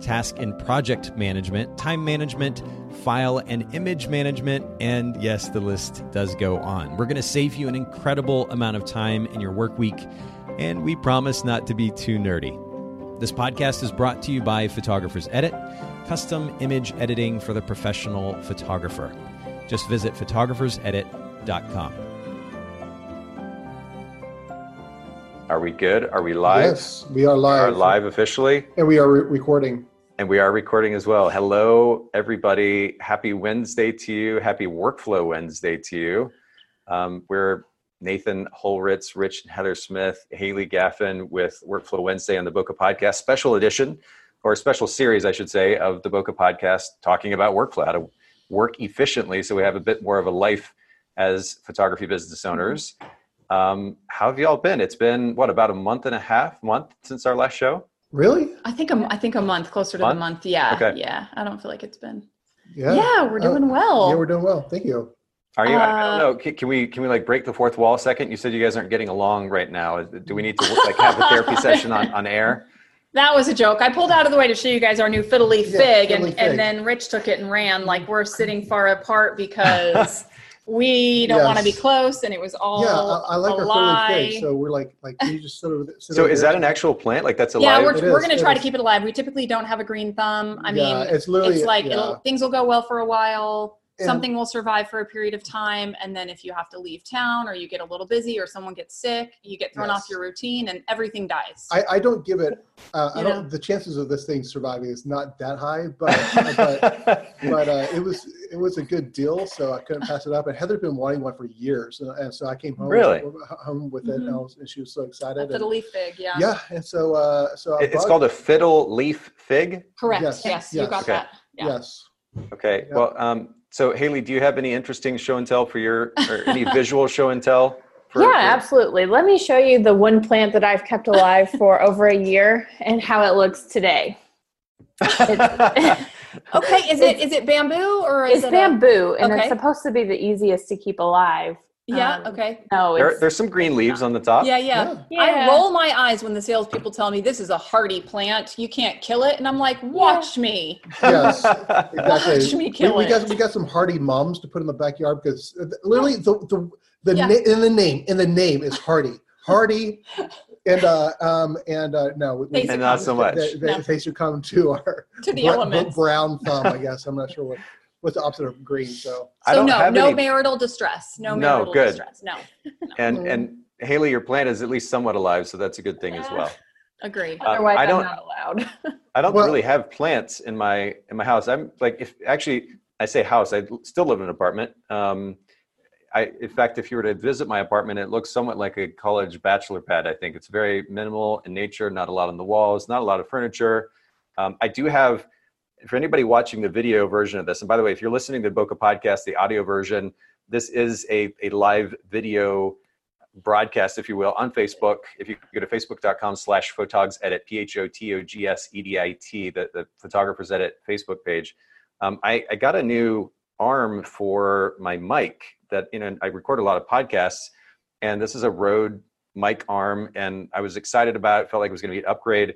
task and project management, time management, file and image management, and yes, the list does go on. We're going to save you an incredible amount of time in your work week, and we promise not to be too nerdy. This podcast is brought to you by Photographers Edit, custom image editing for the professional photographer. Just visit photographersedit.com. Are we good? Are we live? Yes, we are live. We are live officially. And we are re- recording. And we are recording as well. Hello, everybody. Happy Wednesday to you. Happy Workflow Wednesday to you. Um, we're Nathan Holritz, Rich and Heather Smith, Haley Gaffin with Workflow Wednesday on the Bokeh Podcast, special edition, or special series, I should say, of the Bokeh Podcast, talking about workflow, how to work efficiently so we have a bit more of a life as photography business owners. Um, how have you all been? It's been what about a month and a half month since our last show? Really? I think a, I think a month, closer to Month? the month. Yeah, Okay. yeah. I don't feel like it's been. Yeah. Yeah, we're Uh, doing well. Yeah, we're doing well. Thank you. Are you? I don't Uh, know. Can, can we can we like break the fourth wall a second? You said you guys aren't getting along right now. Do we need to like have a therapy session on, on air? that was a joke. I pulled out of the way to show you guys our new fiddle leaf Yeah, fig, and, leaf and then Rich took it and ran like we're sitting far apart because we don't want to be close, and it was all yeah, I, I like a our lie. fiddly. So we're like, like, can you just sit over there? Sit So over is there? that an actual plant? Like that's a yeah, we're, It we're going to it try to is. keep it alive. We typically don't have a green thumb. I Yeah, mean, it's literally it's like yeah. it'll, things will go well for a while. And- Something will survive for a period of time, and then if you have to leave town or you get a little busy or someone gets sick, you get thrown off your routine, and everything dies. I, I don't give it. Uh, I You don't. know? The chances of this thing surviving is not that high, but but but uh, it was it was a good deal, so I couldn't pass it up. And Heather'd been wanting one for years, and, and so I came home Really? with, home with it, and, I Mhm. was, and she was so excited. fiddle And, leaf fig, yeah. yeah, and so uh, so I it's brought- called a fiddle leaf fig. Correct. Yes, Yes, you got Okay. that. Yeah. yes. Okay. Yeah. Well, um, so Haley, do you have any interesting show and tell for your or any visual show and tell? For, yeah, for- absolutely. Let me show you the one plant that I've kept alive for over a year and how it looks today. Okay, is it is it bamboo or is it's it a- bamboo, and okay. it's supposed to be the easiest to keep alive. Yeah. Um, Okay. No, there, there's some green leaves on the top. Yeah, yeah. Yeah. I roll my eyes when the salespeople tell me this is a hardy plant. You can't kill it, and I'm like, watch me. Yes. exactly. Watch me We, kill we it. got we got some hardy mums to put in the backyard because uh, literally the the the Yeah. na- in the name in the name is hardy hardy and uh um and uh no we, And not so much. they, they, No. they should come to our to the bra- elements. brown thumb I guess I'm not sure what what's the opposite of green so I So don't no, have no any- marital distress. No No, marital good. distress. No. no. And and Haley, your plant is at least somewhat alive, so that's a good thing as well. Agree. Uh, otherwise I I'm don't- not allowed. I don't Well- really have plants in my in my house. I'm like if actually I say house, I still live in an apartment. Um, I in fact, if you were to visit my apartment, it looks somewhat like a college bachelor pad. I think it's very minimal in nature, not a lot on the walls, not a lot of furniture. Um, I do have. For anybody watching the video version of this, and by the way, if you're listening to the Bokeh podcast, the audio version, this is a, a live video broadcast, if you will, on Facebook. If you go to facebook.com slash photogs edit, P H O T O G S E D I T, the, the photographers edit Facebook page. Um, I, I got a new arm for my mic that, you know, I record a lot of podcasts, and this is a Rode mic arm, and I was excited about it, felt like it was going to be an upgrade.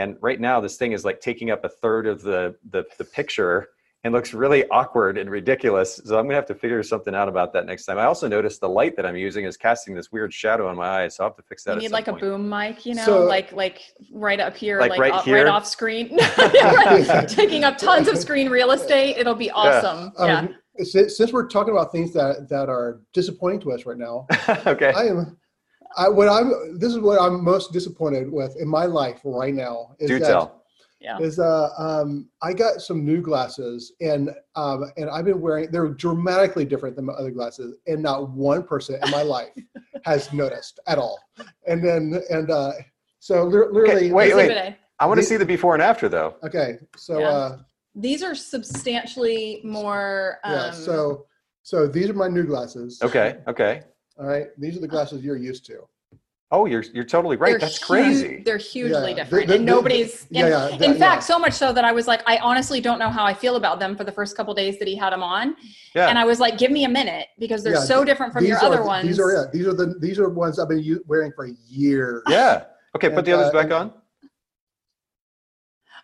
And right now, this thing is like taking up a third of the, the, the picture and looks really awkward and ridiculous. So I'm gonna have to figure something out about that next time. I also noticed the light that I'm using is casting this weird shadow on my eyes, so I'll have to fix that. You at need some like a boom mic, you know, So- like like right up here, Like like, right off, here? right off screen, taking up tons of screen real estate. It'll be awesome. Yeah. um, since, since we're talking about things that that are disappointing to us right now okay. I am I what I'm this is what I'm most disappointed with in my life right now is Do that tell. Yeah. is uh um I got some new glasses and um and I've been wearing they're dramatically different than my other glasses and not one person in my life has noticed at all and then and uh so li- literally wait, Exhibit wait. I want to see the before and after though. okay so Yeah. uh These are substantially more. Um, yeah. So so these are my new glasses. Okay. Okay. All right. These are the glasses you're used to. Oh, you're you're totally right. they're That's hu- crazy. They're hugely Yeah, different, the- and the- the- nobody's. yeah, and yeah, in fact, yeah. so much so that I was like, I honestly don't know how I feel about them for the first couple days that he had them on, Yeah. and I was like, give me a minute because they're Yeah, so different from these your are, other ones. These are yeah, these are the these are ones I've been u- wearing for years. yeah. Okay. Put the others uh, back and- on.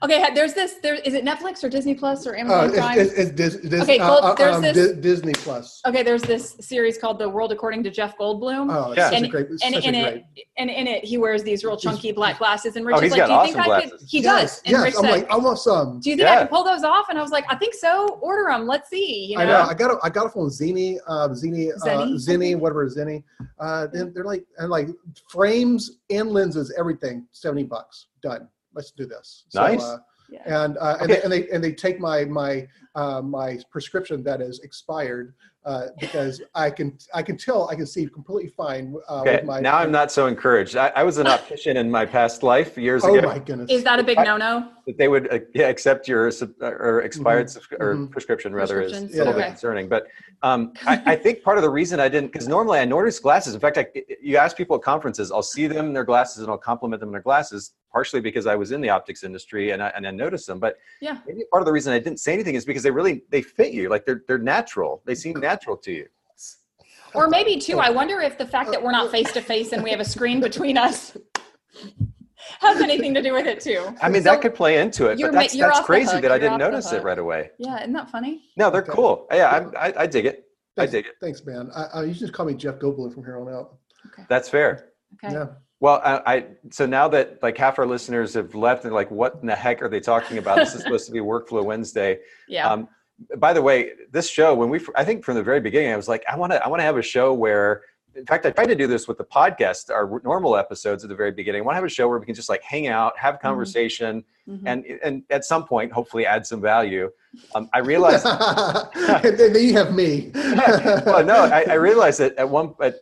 Okay, there's this. There is it Netflix or Disney Plus or Uh, Amazon it's, Prime? it's, it's Dis, Dis, Okay, uh, well, uh, there's um, this- Di- Disney Plus. okay, there's this series called The World According to Jeff Goldblum. Oh, it's Yeah. such and a great, it's and such in a it, great. and in it, he wears these real chunky black glasses. And Rich Oh, is like, got "Do you think awesome I could?" glasses. He yes, does. And yes. Rich I'm said, like, I want some. "Do you think I can pull those off?" And I was like, "I think so. Order them. Let's see." You know? I know. I got a, I got it from Zini, uh, Zini, uh, Zenni? Zenni, whatever Zenni. Uh, they're, they're like and like frames and lenses, everything, seventy bucks. Done. Let's do this. So, Nice. Uh, Yeah. and uh, and, they, and they and they take my my uh, my prescription that is expired uh, because I can I can tell I can see completely fine uh, Okay. with my. now I'm not so encouraged. I, I was an optician in my past life years Oh ago. my goodness! Is that a big I- no-no? that they would uh, yeah, accept your sub, uh, or expired subscri- or mhm. prescription rather is Prescriptions, a little bit concerning. But um, I, I think part of the reason I didn't because normally I notice glasses. In fact, I, you ask people at conferences, I'll see them in their glasses and I'll compliment them in their glasses. Partially because I was in the optics industry and I, and I noticed them, but Yeah. maybe part of the reason I didn't say anything is because they really they fit you like they're they're natural. They seem natural to you. Or maybe too. I wonder if the fact that we're not face to face and we have a screen between us has anything to do with it too. I mean So- that could play into it, but that's that's crazy hook, that I you're didn't notice it right away. Yeah, isn't that funny? No, they're Okay. cool. Yeah, I'm, I I dig it. I dig it. Thanks, man. I, I you just call me Jeff Goldblum from here on out. Okay. that's fair. Okay. Yeah. Well, I, I so now that like half our listeners have left and like, what in the heck are they talking about? This is supposed to be Workflow Wednesday. Yeah. Um, by the way, this show when we I think from the very beginning I was like, I want to I want to have a show where. In fact, I tried to do this with the podcast, our normal episodes at the very beginning. I want to have a show where we can just like hang out, have conversation, Mhm. and and at some point, hopefully, add some value. Um, I realized and then you have me. well, no, I, I realized that at one, at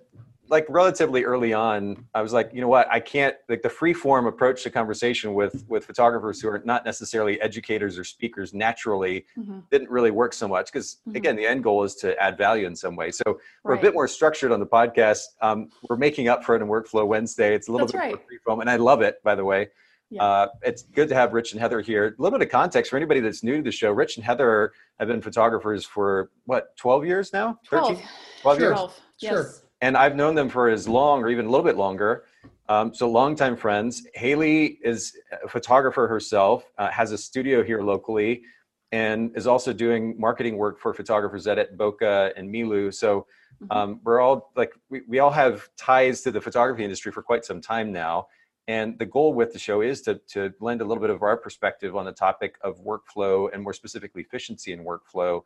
like relatively early on, I was like, you know what, I can't like the free form approach to conversation with with photographers who are not necessarily educators or speakers naturally Mhm. didn't really work so much because Mhm. again, the end goal is to add value in some way. So we're a bit more structured on the podcast. Um, we're making up for it in Workflow Wednesday. It's a little That's bit more right. free form, and I love it. By the way. Yeah. Uh, it's good to have Rich and Heather here. A little bit of context for anybody that's new to the show. Rich and Heather have been photographers for what, 12 years now? 12. 12 Sure. years? 12. Sure. And I've known them for as long or even a little bit longer. Um, so longtime friends. Haley is a photographer herself, uh, has a studio here locally, and is also doing marketing work for photographers at Bokeh and Milu. So um, we're all like we, we all have ties to the photography industry for quite some time now. And the goal with the show is to, to lend a little bit of our perspective on the topic of workflow and more specifically efficiency in workflow.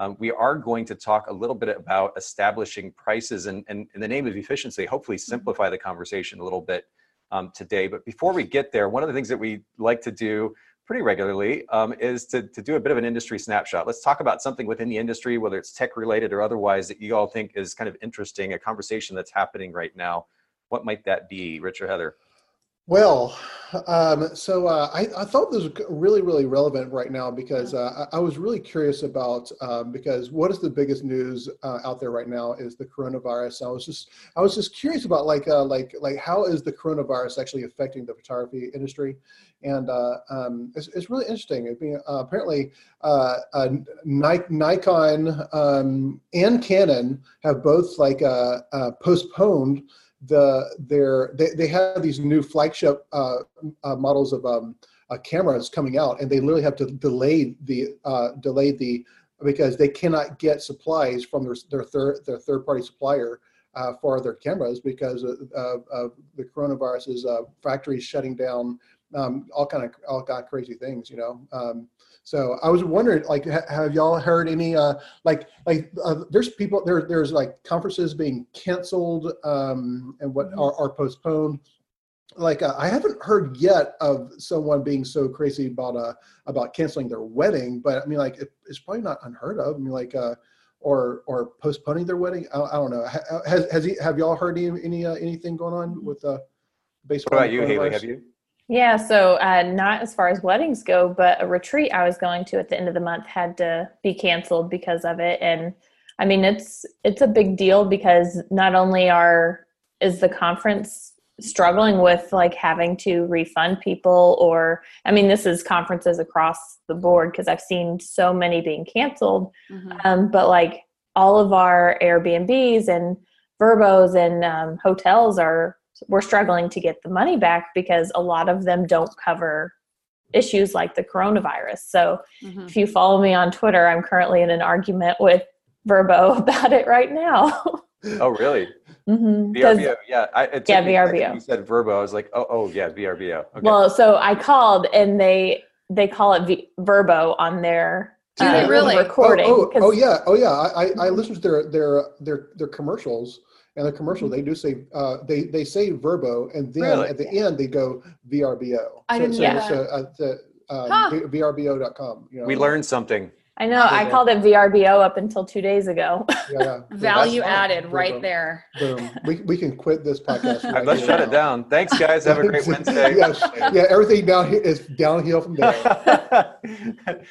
Um, we are going to talk a little bit about establishing prices and, and in the name of efficiency, hopefully simplify the conversation a little bit um, today. But before we get there, one of the things that we like to do pretty regularly um, is to, to do a bit of an industry snapshot. Let's talk about something within the industry, whether it's tech related or otherwise, that you all think is kind of interesting, a conversation that's happening right now. What might that be, Rich or Heather? Well, um, so uh, I, I thought this was really, really relevant right now because uh, I, I was really curious about um, because what is the biggest news uh, out there right now is the coronavirus. I was just I was just curious about like uh, like like how is the coronavirus actually affecting the photography industry, and uh, um, it's, it's really interesting. I mean, uh, apparently uh, uh, Ni- Nikon um, and Canon have both like uh, uh, postponed the their they, they have these new flagship uh, uh, models of um, uh, cameras coming out, and they literally have to delay the uh, delay the because they cannot get supplies from their their third their third party supplier uh, for their cameras because of, of, of the coronavirus's uh, factories shutting down, um, all kind of all kind of crazy things, you know. Um, so I was wondering, like, ha- have y'all heard any, uh, like, like uh, there's people there, there's like conferences being canceled um, and what Mhm. are, are postponed. Like, uh, I haven't heard yet of someone being so crazy about uh about canceling their wedding, but I mean, like, it, it's probably not unheard of. I mean, like, uh, or or postponing their wedding. I, I don't know. Has has he, have y'all heard any any uh, anything going on with uh, baseball? What about you, Haley? Have you? Yeah, so uh, not as far as weddings go, but a retreat I was going to at the end of the month had to be canceled because of it. And I mean, it's it's a big deal because not only are is the conference struggling with like having to refund people or i mean this is conferences across the board because i've seen so many being canceled Mhm. um, but like all of our airbnbs and verbos and um, hotels are we're struggling to get the money back because a lot of them don't cover issues like the coronavirus so Mhm. if you follow me on twitter i'm currently in an argument with verbo about it right now Oh, really? Mhm. 'Cause- VRBO. Yeah. I, Yeah, me a VRBO. You said Verbo. I was like, oh, oh, yeah, VRBO. Okay. Well, so I called and they they call it v- Verbo on their Do they uh, really? recording. Oh, oh, 'cause- oh, yeah, oh yeah. I, I, I listened to their their their their commercials, and the commercial they do say uh, they they say Verbo, and then Really? at the end they go VRBO. I So- didn't so, know so, uh, the, um, Huh. VRBO.com. You know, we learned something. I know I Okay. called it VRBO up until two days ago. Yeah, yeah. Value That's fine. added right Boom, there. Boom. We, we can quit this podcast. Right Let's here shut it down. Thanks, guys. Have a great Wednesday. yes. Yeah, everything down here is downhill from there.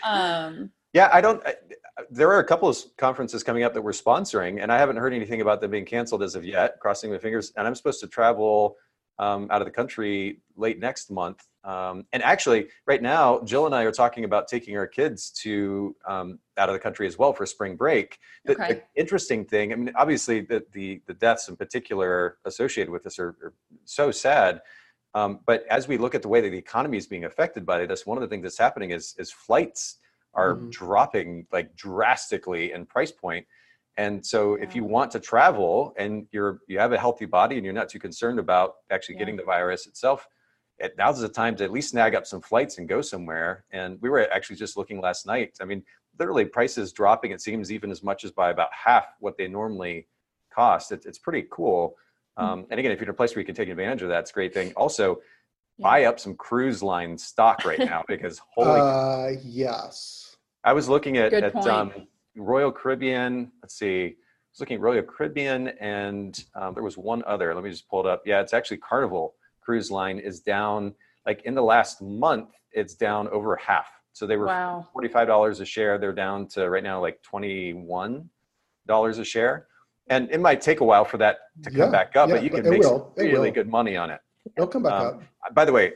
Um, yeah, I don't. I, there are a couple of conferences coming up that we're sponsoring, and I haven't heard anything about them being canceled as of yet. Crossing my fingers. And I'm supposed to travel um, out of the country late next month. Um, and actually, right now, Jill and I are talking about taking our kids to um, out of the country as well for spring break. The, the interesting thing, I mean, obviously, the, the the deaths in particular associated with this are, are so sad. Um, but as we look at the way that the economy is being affected by this, one of the things that's happening is is flights are Mhm. dropping like drastically in price point. And so if you want to travel and you're you have a healthy body and you're not too concerned about actually Yeah. getting the virus itself, it, now's the time to at least snag up some flights and go somewhere. And we were actually just looking last night. I mean, literally prices dropping, it seems even as much as by about half what they normally cost. It, it's pretty cool. Um, and again, if you're in a place where you can take advantage of that, it's a great thing. Also, Yeah. buy up some cruise line stock right now because holy Uh, yes. I was looking at, at um, Royal Caribbean. Let's see. I was looking at Royal Caribbean, and um, there was one other. Let me just pull it up. Yeah, it's actually Carnival Cruise Line is down. Like in the last month, it's down over half. So they were wow. forty-five dollars a share. They're down to right now like twenty-one dollars a share. And it might take a while for that to come Yeah, back up, yeah, but you can it make will, it really will. good money on it. It'll come back Um, By the way,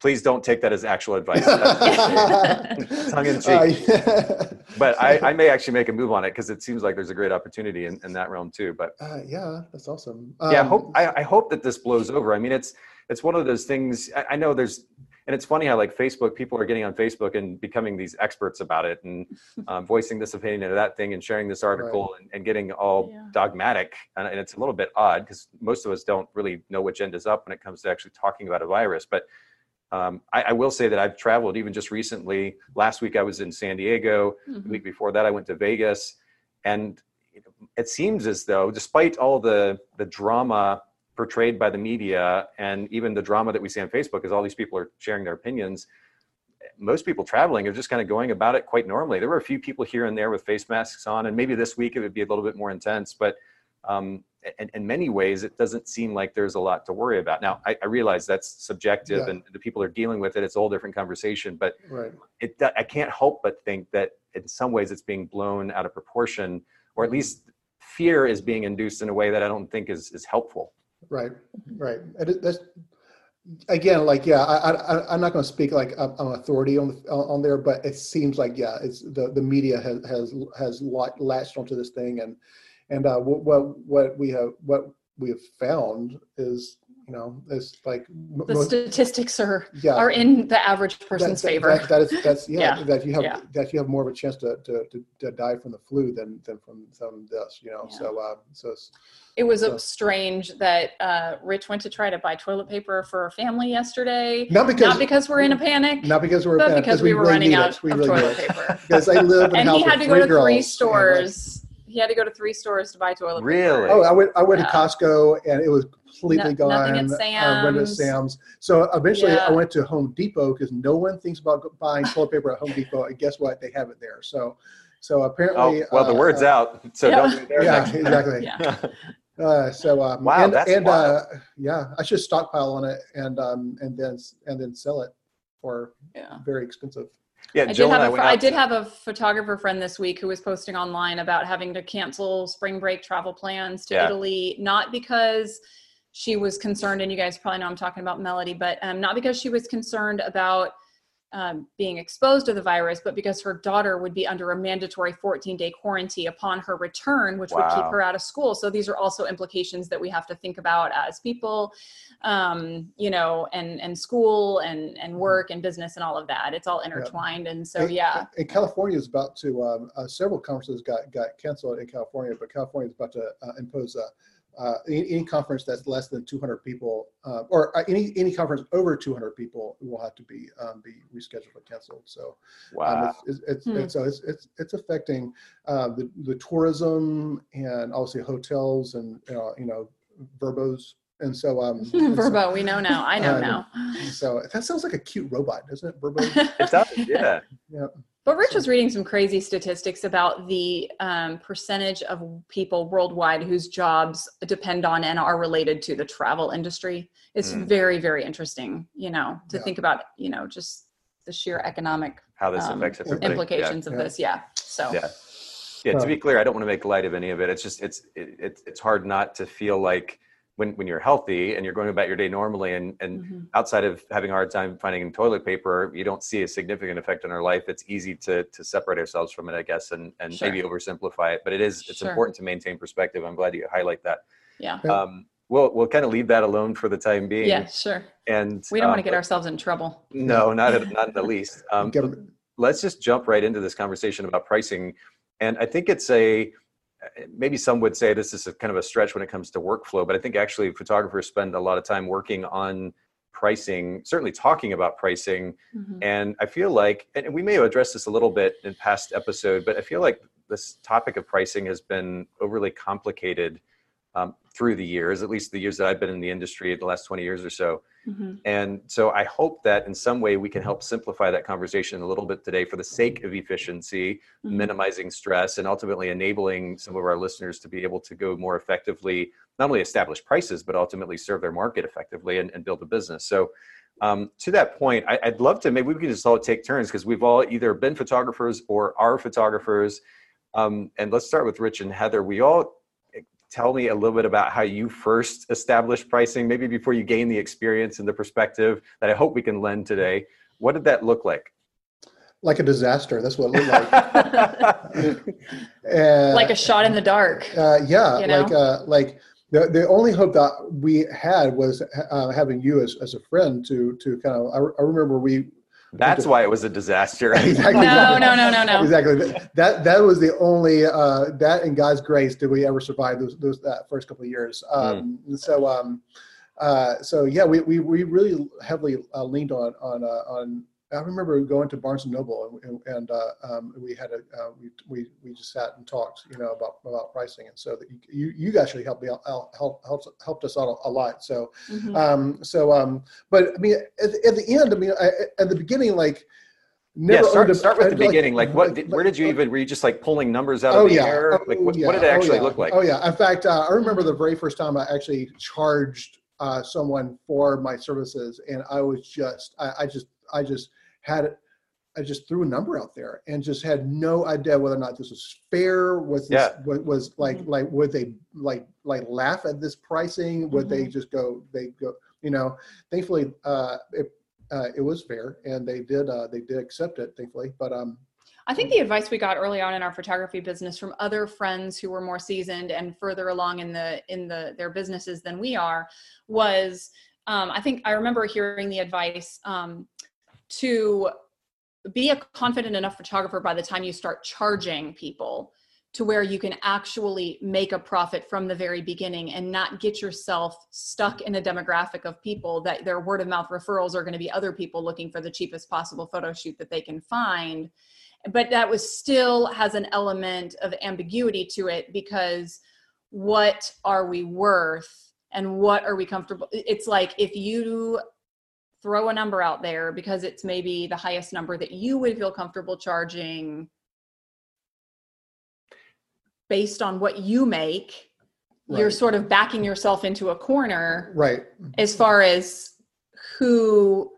please don't take that as actual advice. Tongue in cheek. Uh, but I, I may actually make a move on it because it seems like there's a great opportunity in, in that realm too. But uh, yeah, that's awesome. yeah, I Um, hope I, I hope that this blows over. I mean, it's it's one of those things. I, I know there's, and it's funny how like Facebook people are getting on Facebook and becoming these experts about it and um, voicing this opinion and that thing and sharing this article and, and getting all Yeah. dogmatic. And, and it's a little bit odd because most of us don't really know which end is up when it comes to actually talking about a virus. But um, I, I will say that I've traveled even just recently. Last week I was in San Diego. The Mhm. week before that, I went to Vegas, and it seems as though, despite all the the drama portrayed by the media and even the drama that we see on Facebook, as all these people are sharing their opinions, most people traveling are just kind of going about it quite normally. There were a few people here and there with face masks on, and maybe this week it would be a little bit more intense, but. Um, in, in many ways, it doesn't seem like there's a lot to worry about. Now, I, I realize that's subjective, Yeah. and the people are dealing with it. It's a whole different conversation, but right. it I can't help but think that in some ways it's being blown out of proportion, or at least fear is being induced in a way that I don't think is is helpful. Right, right. And that's again, like, yeah, I, I, I'm not going to speak like I'm I'm authority on the, on there, but it seems like, yeah, it's the, the media has has has latched onto this thing, and and uh, what what what we have what we have found is, you know, is like The most- statistics are yeah, are in the average person's that- favor. that- that is that's yeah, Yeah, that you have yeah. that you have more of a chance to to, to, to die from the flu than than from some this, you know. So uh, so it's, It was So- strange that uh, Rich went to try to buy toilet paper for our family yesterday. not because Not because we're in a panic, not because we're but bad, because we were really running out it. We of really toilet paper. because I live and he had to go to girls, three like, stores. He had to go to three stores to buy toilet paper. Really? paper. Oh, I went. I went Yeah. to Costco and it was completely No- gone. nothing at I went to Sam's. Sam's. So eventually, I went to Home Depot because no one thinks about buying toilet paper at Home Depot. And guess what? They have it there. So, so apparently, Oh, apparently. well, the uh, word's uh, out, so Yeah. don't be there Yeah, next time. exactly. Yeah. Uh, so um, Wow, and, that's and wild. uh, yeah, I should stockpile on it and um, and then and then sell it for Yeah. very expensive. Yeah, I did, Jill have a, I out did to- have a photographer friend this week who was posting online about having to cancel spring break travel plans to Yeah. Italy, not because she was concerned, and you guys probably know I'm talking about Melody, but um, not because she was concerned about um, being exposed to the virus, but because her daughter would be under a mandatory 14 day quarantine upon her return, which would keep her out of school. So these are also implications that we have to think about as people, um, you know, and and school and and work and business and all of that. It's all intertwined, and so And- yeah. And California is about to um, uh, several conferences got got canceled in California, but California is about to uh, impose a. Uh, any, any conference that's less than 200 people, uh, or uh, any any conference over 200 people, will have to be um, be rescheduled or canceled. So um, Wow. it's, it's, it's, Hmm. it's, so it's, it's, it's affecting uh, the, the tourism and obviously hotels and, uh, you know, verbos. And so, um, and so- we know now. I know Um, now. So that sounds like a cute robot, doesn't it? Verbo. It does, Yeah. yeah. But Rich was reading some crazy statistics about the um, percentage of people worldwide whose jobs depend on and are related to the travel industry. It's Mm. very, very interesting, you know, to Yeah. think about, you know, just the sheer economic How this um, affects everybody. Yeah. implications of Yeah. this. Yeah. So, Yeah. Yeah, to be clear, I don't want to make light of any of it. It's just it's it, it's it's hard not to feel like when when you're healthy and you're going about your day normally and and mhm. outside of having a hard time finding toilet paper, you don't see a significant effect on our life. It's easy to to separate ourselves from it, I guess, and and Sure. maybe oversimplify it. But it is it's Sure. important to maintain perspective. I'm glad you highlight that. yeah. Yeah. Um, we'll we'll kind of leave that alone for the time being. Yeah, sure. And We don't want um, to get ourselves in trouble. no, not at, not in the least. Um, let's just jump right into this conversation about pricing. And I think it's a maybe some would say this is a kind of a stretch when it comes to workflow, but I think actually photographers spend a lot of time working on pricing, certainly talking about pricing. Mhm. And I feel like, and we may have addressed this a little bit in past episode, but I feel like this topic of pricing has been overly complicated um, through the years, at least the years that I've been in the industry, the last 20 years or so. Mhm. And so I hope that in some way we can help simplify that conversation a little bit today for the sake of efficiency, Mhm. minimizing stress, and ultimately enabling some of our listeners to be able to go more effectively, not only establish prices, but ultimately serve their market effectively and, and build a business. So um, to that point, I, I'd love to, maybe we can just all take turns because we've all either been photographers or are photographers. Um, and let's start with Rich and Heather. We all tell me a little bit about how you first established pricing, maybe before you gain the experience and the perspective that I hope we can lend today. What did that look like? like a disaster. That's what it looked like. And, like a shot in the dark. uh, yeah, you know? like uh, like the the only hope that we had was uh, having you as, as a friend to to kind of. I, I remember we That's why it was a disaster. Exactly. No, no, no, no, no. exactly that that was the only uh, that in God's grace did we ever survive those those that first couple of years. Um, Hmm. So um, uh, so yeah, we, we, we really heavily uh, leaned on on uh, on. I remember going to Barnes and Noble and, and uh, um, we had a uh, we, we we just sat and talked, you know, about about pricing, and so that you you, you actually helped me out, help helped helped us out a lot. So Mhm. um, so um, but I mean, at, the- at the end, I mean, I, at the beginning, like. yeah, start, a- start with the like- beginning. Like, what? like- Did, where did you even? Were you just like pulling numbers out Oh of the yeah. air? Like, Oh, what, yeah. what did it Oh, actually yeah. look like? Oh yeah. In fact, uh, I remember the very first time I actually charged uh, someone for my services, and I was just, I, I just, I just had, I just threw a number out there and just had no idea whether or not this was fair. Was this, Yeah. was, was like, Mhm. like, would they like, like laugh at this pricing? Would they Mhm. just go, they go, you know? Thankfully, uh, it, uh, it was fair, and they did, uh, they did accept it. Thankfully, but um, I think the advice we got early on in our photography business from other friends who were more seasoned and further along in the in the their businesses than we are was um, I think I remember hearing the advice um, to be a confident enough photographer by the time you start charging people to where you can actually make a profit from the very beginning and not get yourself stuck in a demographic of people that their word of mouth referrals are going to be other people looking for the cheapest possible photo shoot that they can find. But that was still has an element of ambiguity to it because what are we worth and what are we comfortable it's like if you throw a number out there because it's maybe the highest number that you would feel comfortable charging based on what you make you're sort of backing yourself into a corner right. as far as who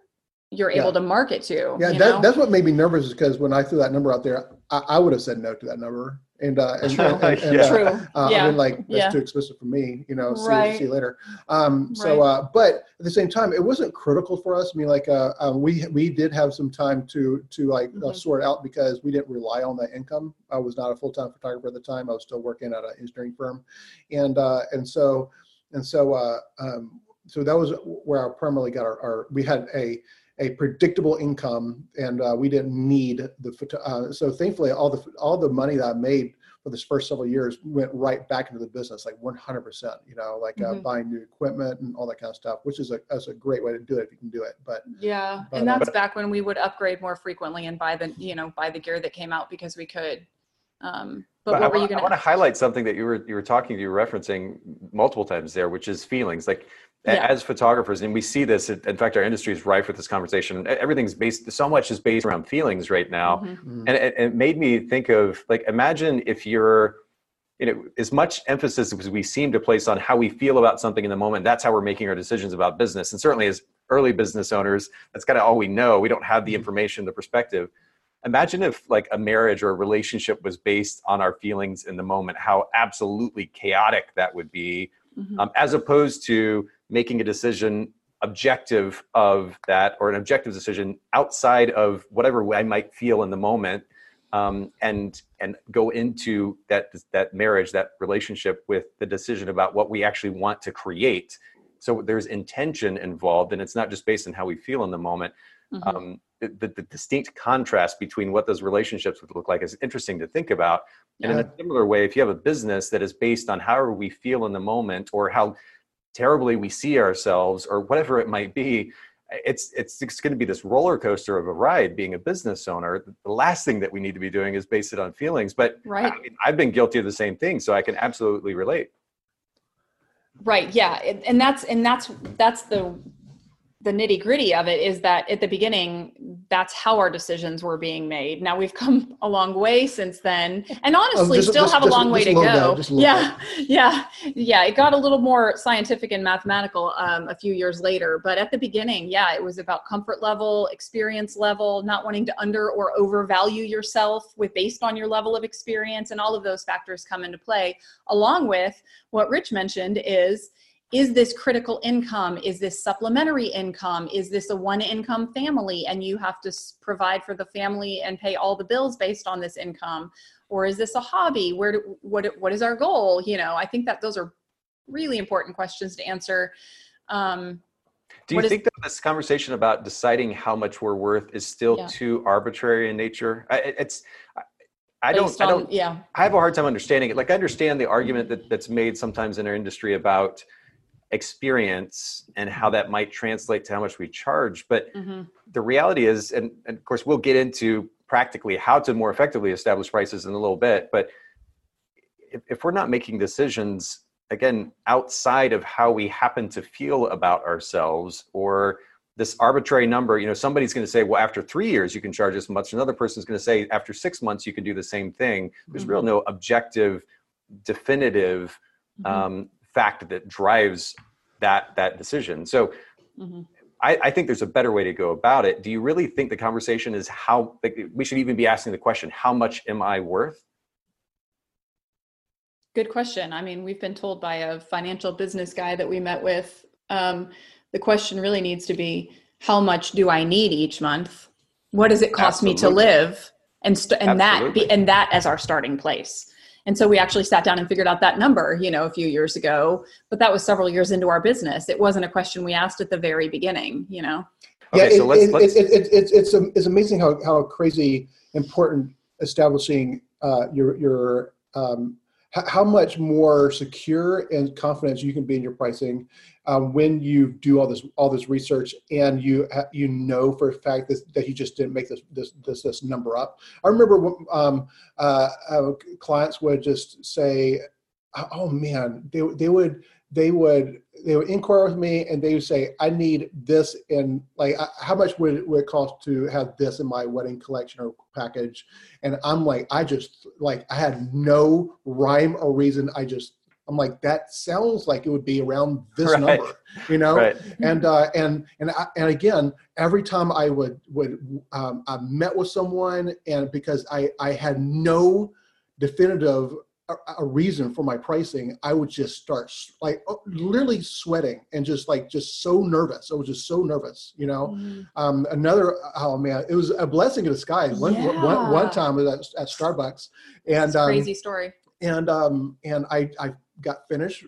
you're Yeah. able to market to. Yeah, that, that's what made me nervous because when I threw that number out there, I, I would have said no to that number. And, uh, and, True. and, and, Yeah. uh, True. Uh, yeah. I mean, like that's Yeah. too expensive for me, you know. See, Right. see you later. Um, so, uh, but at the same time, it wasn't critical for us. I mean, like uh, uh, we we did have some time to to like uh, Mhm. sort out because we didn't rely on that income. I was not a full time photographer at the time. I was still working at an engineering firm, and uh, and so and so uh, um, so that was where I primarily got our, our we had a a predictable income and uh, we didn't need the photo- uh, so thankfully all the all the money that I made for this first several years went right back into the business like 100% you know like uh, Mhm. buying new equipment and all that kind of stuff which is a that's a great way to do it if you can do it but Yeah, But, and uh, that's back when we would upgrade more frequently and buy the you know buy the gear that came out because we could. Um, but, I what were you want, I want to highlight something that you were you were talking you were referencing multiple times there, which is feelings. Like a- Yeah. as photographers, and we see this. In fact, our industry is rife with this conversation. Everything's based. So much is based around feelings right now, Mm-hmm. and it, it made me think of like imagine if you're you know as much emphasis as we seem to place on how we feel about something in the moment that's how we're making our decisions about business and certainly as early business owners that's kind of all we know we don't have the information the perspective imagine if like a marriage or a relationship was based on our feelings in the moment how absolutely chaotic that would be Mhm. um, as opposed to making a decision objective of that or an objective decision outside of whatever i might feel in the moment um, and and go into that that marriage that relationship with the decision about what we actually want to create. So there's intention involved and it's not just based on how we feel in the moment. Mhm. um, the, the, the distinct contrast between what those relationships would look like is interesting to think about. And in a similar way if you have a business that is based on how we feel in the moment or how terribly we see ourselves or whatever it might be it's it's, it's going to be this roller coaster of a ride being a business owner the last thing that we need to be doing is base it on feelings but Right. I mean, i've been guilty of the same thing so i can absolutely relate Right. Yeah. And and that's and that's that's the the nitty gritty of it is that at the beginning, that's how our decisions were being made. Now we've come a long way since then, and honestly, just- still just- have a just- long way to go. bit, just a little yeah, yeah, yeah. It got a little more scientific and mathematical um, a few years later, but at the beginning, yeah, it was about comfort level, experience level, not wanting to under or overvalue yourself with based on your level of experience, and all of those factors come into play. Along with what Rich mentioned is is this critical income? Is this supplementary income? Is this a one income family? And you have to provide for the family and pay all the bills based on this income. Or is this a hobby? Where do, what what is our goal? You know i think that those are really important questions to answer. Um, Do you is- think that this conversation about deciding how much we're worth is still Yeah. too arbitrary in nature? I, it's, I, don't, based I don't, yeah. I have a hard time understanding it. Like I understand the argument that, that's made sometimes in our industry about experience and how that might translate to how much we charge. But Mhm. the reality is, and, and of course we'll get into practically how to more effectively establish prices in a little bit, but if, if we're not making decisions again outside of how we happen to feel about ourselves or this arbitrary number you know somebody's going to say well after three years you can charge this much another person's going to say after six months you can do the same thing there's real no objective definitive Mhm. um, fact that drives that that decision so Mhm. I, I think there's a better way to go about it do you really think the conversation is how like, we should even be asking the question how much am i worth Good question. I mean, we've been told by a financial business guy that we met with. Um, the question really needs to be, how much do I need each month? What does it cost me to live? And st- and that be, and that as our starting place. And so we actually sat down and figured out that number, you know, a few years ago. But that was several years into our business. It wasn't a question we asked at the very beginning, you know. Okay, yeah, so it, let's- it, let's- it, it, it, it's um, it's amazing how, how crazy important establishing uh, your your um, h- how much more secure and confidence you can be in your pricing um, when you do all this all this research and you you know for a fact that, that you just didn't make this this this, this number up. I remember when, um, uh, uh, clients would just say, "Oh man," they they would they would they would inquire with me and they would say i need this in like how much would it, would it cost to have this in my wedding collection or package and i'm like i just like i had no rhyme or reason i just I'm like, that sounds like it would be around this Right. number, you know? Right. And uh, and and I, and again, every time I would would um, I met with someone, and because I I had no definitive a, a reason for my pricing, I would just start like oh, literally sweating and just like just so nervous. I was just so nervous, you know. Mm. Um, another, oh man, it was a blessing in disguise. One Yeah. time I was at, at Starbucks, and um, crazy story. and um, and I, I got finished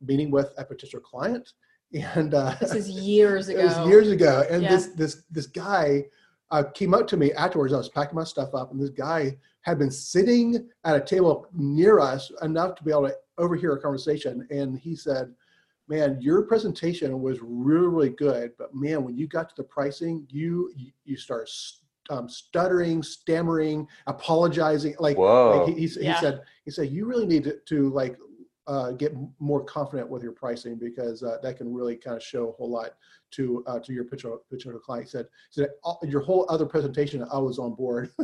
meeting with a particular client, and uh, This is years ago. it was years ago, and Yeah. this this this guy uh, came up to me afterwards. I was packing my stuff up, and this guy had been sitting at a table near us enough to be able to overhear a conversation, and he said. Man, your presentation was really, really good, but man, when you got to the pricing, you you, you start um, stuttering, stammering, apologizing. Like, Whoa. like he, he, Yeah. he said, he said you really need to, to like uh, get more confident with your pricing because uh, that can really kind of show a whole lot to uh, to your potential potential client. He said, he said your whole other presentation, I was on board,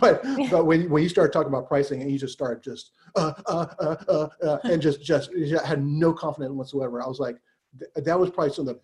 but but when when you start talking about pricing and you just start just uh, uh, uh, uh, uh, and just just you had no confidence whatsoever, I was like, th- that was probably some of the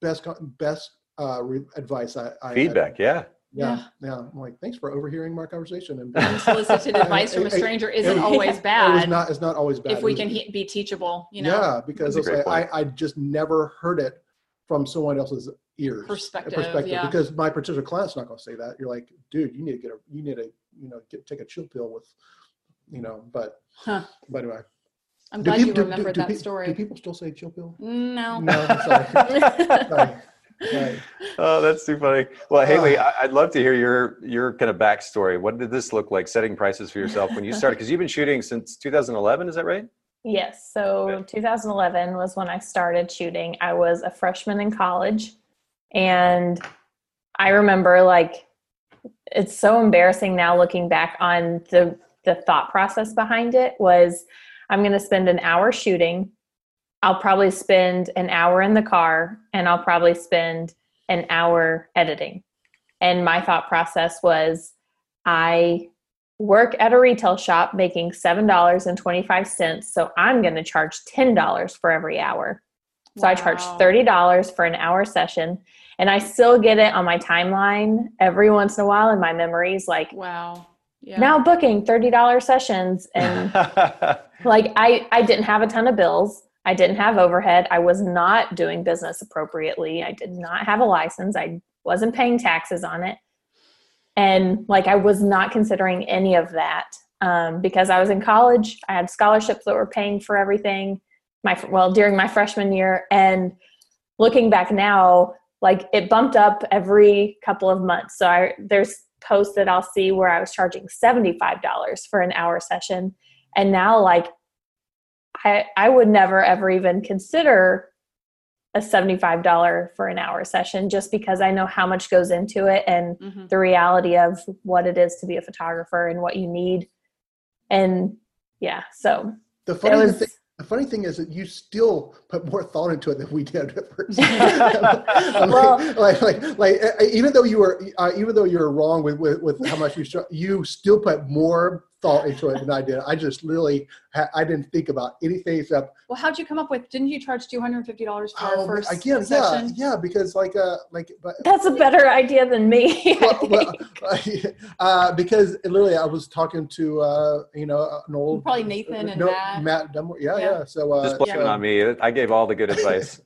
best best uh, re- advice I, I had. Feedback. Yeah. Yeah, yeah. I'm like, thanks for overhearing my conversation and Unsolicited advice from a It- it- stranger isn't was- always It was bad. not. It's not always bad. if we was- can he- be teachable, you know, yeah, because it's great like, I I just never heard it from someone else's ears. Perspective, Perspective, yeah. Because my particular client's not going to say that. You're like, dude, you need to get a, you need to, you know, get take a chill pill with, you know. But, Huh. but anyway. I'm Do glad peop- you do- remembered do that pe- Do story. people still say chill pill? No. No, I'm sorry. sorry. Right. Oh, that's too funny. Well, Haley, I- I'd love to hear your your kind of backstory. What did this look like setting prices for yourself when you started? Because you've been shooting since 2011, is that right? Yes. So 2011 was when I started shooting. I was a freshman in college. And I remember like it's so embarrassing now looking back on the the thought process behind it was I'm going to spend an hour shooting. I'll probably spend an hour in the car and I'll probably spend an hour editing. And my thought process was I work at a retail shop making $7.25 so i'm going to charge $10 for every hour so i charge $30 for an hour session and i still get it on my timeline every once in a while in my memories like Wow. Yeah. now booking $30 sessions and like I, I didn't have a ton of bills i didn't have overhead. I was not doing business appropriately. I did not have a license. I wasn't paying taxes on it. And like i was not considering any of that um, because i was in college. I had scholarships that were paying for everything my well during my freshman year. And looking back now like it bumped up every couple of months. So i there's posts that i'll see where i was charging $75 for an hour session. And now like i i would never ever even consider a $75 for an hour session just because i know how much goes into it and Mhm. the reality of what it is to be a photographer and what you need and yeah so The funny was thing, the funny thing is that you still put more thought into it than we did at first. Well- like, like, like, like, even though you were, uh, even though you were wrong with, with, with how much you, you still put more thought into it than I did. I just literally, ha- I didn't think about anything except, Well, how'd you come up with? Didn't you charge two hundred fifty dollars for our first again, yeah, session? yeah, because like, uh, like, but that's a better idea than me well, well, uh, because literally I was talking to uh, you know an old Probably Nathan and no, Matt. Matt Dunmore. Yeah, Yeah. yeah. So uh, Just blame it on me. I gave all the good advice.